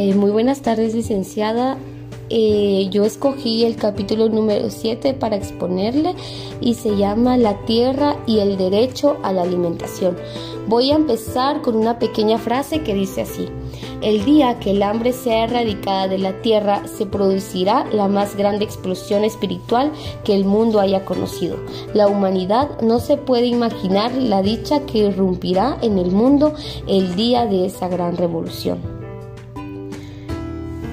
Eh, muy buenas tardes, licenciada. Eh, yo escogí el capítulo número 7 para exponerle y se llama La tierra y el derecho a la alimentación. Voy a empezar con una pequeña frase que dice así. El día que el hambre sea erradicada de la tierra, se producirá la más grande explosión espiritual que el mundo haya conocido. La humanidad no se puede imaginar la dicha que irrumpirá en el mundo el día de esa gran revolución.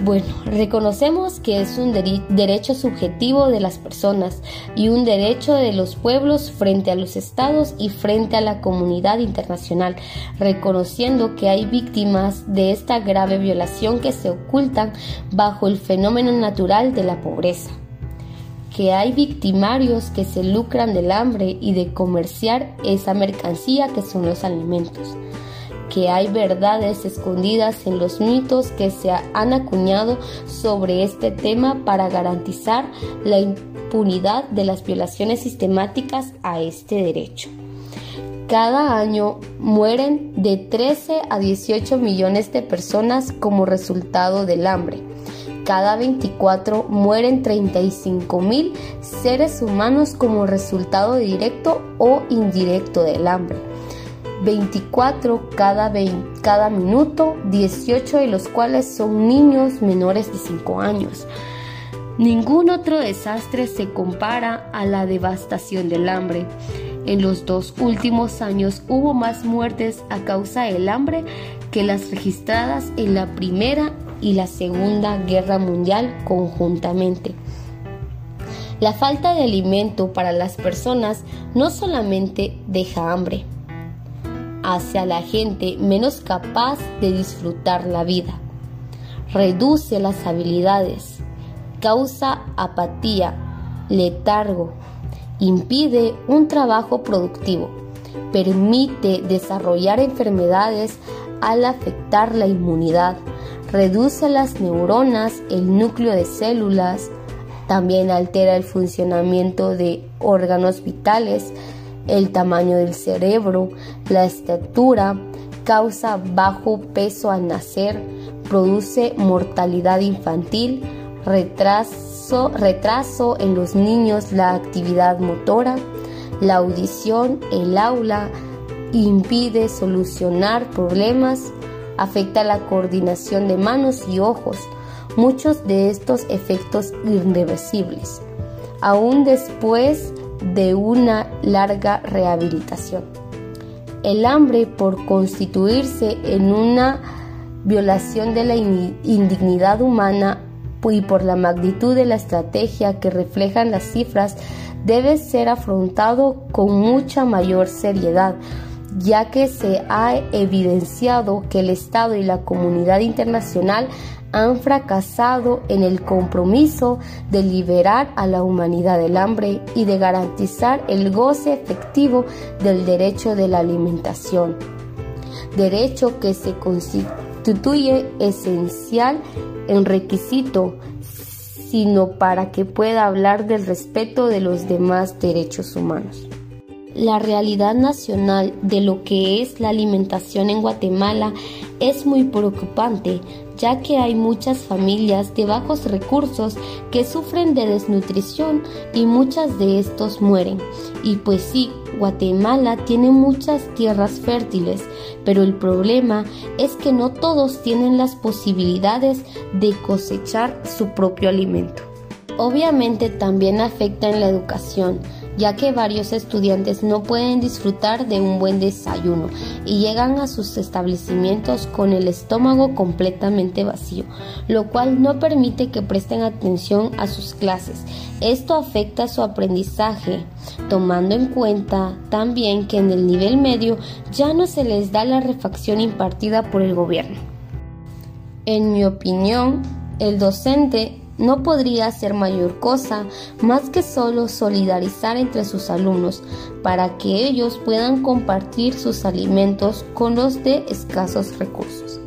Bueno, reconocemos que es un derecho subjetivo de las personas y un derecho de los pueblos frente a los estados y frente a la comunidad internacional, reconociendo que hay víctimas de esta grave violación que se ocultan bajo el fenómeno natural de la pobreza. Que hay victimarios que se lucran del hambre y de comerciar esa mercancía que son los alimentos que hay verdades escondidas en los mitos que se han acuñado sobre este tema para garantizar la impunidad de las violaciones sistemáticas a este derecho. Cada año mueren de 13 a 18 millones de personas como resultado del hambre. Cada 24 mueren 35 mil seres humanos como resultado directo o indirecto del hambre. 24 cada, cada minuto, 18 de los cuales son niños menores de 5 años. Ningún otro desastre se compara a la devastación del hambre. En los dos últimos años hubo más muertes a causa del hambre que las registradas en la Primera y la Segunda Guerra Mundial conjuntamente. La falta de alimento para las personas no solamente deja hambre, hacia la gente menos capaz de disfrutar la vida. Reduce las habilidades, causa apatía, letargo, impide un trabajo productivo, permite desarrollar enfermedades al afectar la inmunidad, reduce las neuronas, el núcleo de células, también altera el funcionamiento de órganos vitales, el tamaño del cerebro, la estatura, causa bajo peso al nacer, produce mortalidad infantil, retraso, retraso en los niños la actividad motora, la audición, el aula, impide solucionar problemas, afecta la coordinación de manos y ojos, muchos de estos efectos irreversibles. Aún después de una larga rehabilitación. El hambre por constituirse en una violación de la indignidad humana y por la magnitud de la estrategia que reflejan las cifras debe ser afrontado con mucha mayor seriedad, ya que se ha evidenciado que el Estado y la comunidad internacional han fracasado en el compromiso de liberar a la humanidad del hambre y de garantizar el goce efectivo del derecho de la alimentación, derecho que se constituye esencial en requisito sino para que pueda hablar del respeto de los demás derechos humanos. La realidad nacional de lo que es la alimentación en Guatemala es muy preocupante, ya que hay muchas familias de bajos recursos que sufren de desnutrición y muchas de estos mueren. Y pues sí, Guatemala tiene muchas tierras fértiles, pero el problema es que no todos tienen las posibilidades de cosechar su propio alimento. Obviamente también afecta en la educación, ya que varios estudiantes no pueden disfrutar de un buen desayuno y llegan a sus establecimientos con el estómago completamente vacío, lo cual no permite que presten atención a sus clases. Esto afecta su aprendizaje, tomando en cuenta también que en el nivel medio ya no se les da la refacción impartida por el gobierno. En mi opinión, el docente no podría hacer mayor cosa más que solo solidarizar entre sus alumnos para que ellos puedan compartir sus alimentos con los de escasos recursos.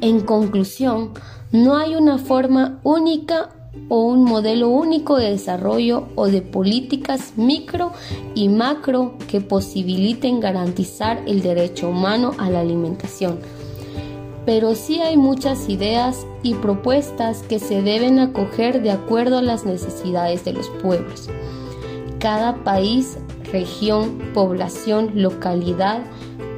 En conclusión, no hay una forma única o un modelo único de desarrollo o de políticas micro y macro que posibiliten garantizar el derecho humano a la alimentación pero sí hay muchas ideas y propuestas que se deben acoger de acuerdo a las necesidades de los pueblos. Cada país, región, población, localidad,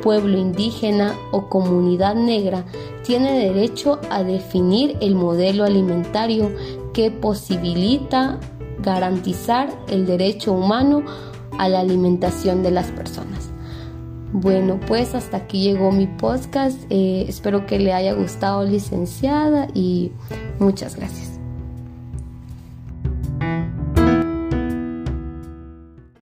pueblo indígena o comunidad negra tiene derecho a definir el modelo alimentario que posibilita garantizar el derecho humano a la alimentación de las personas. Bueno, pues hasta aquí llegó mi podcast. Eh, espero que le haya gustado, licenciada, y muchas gracias.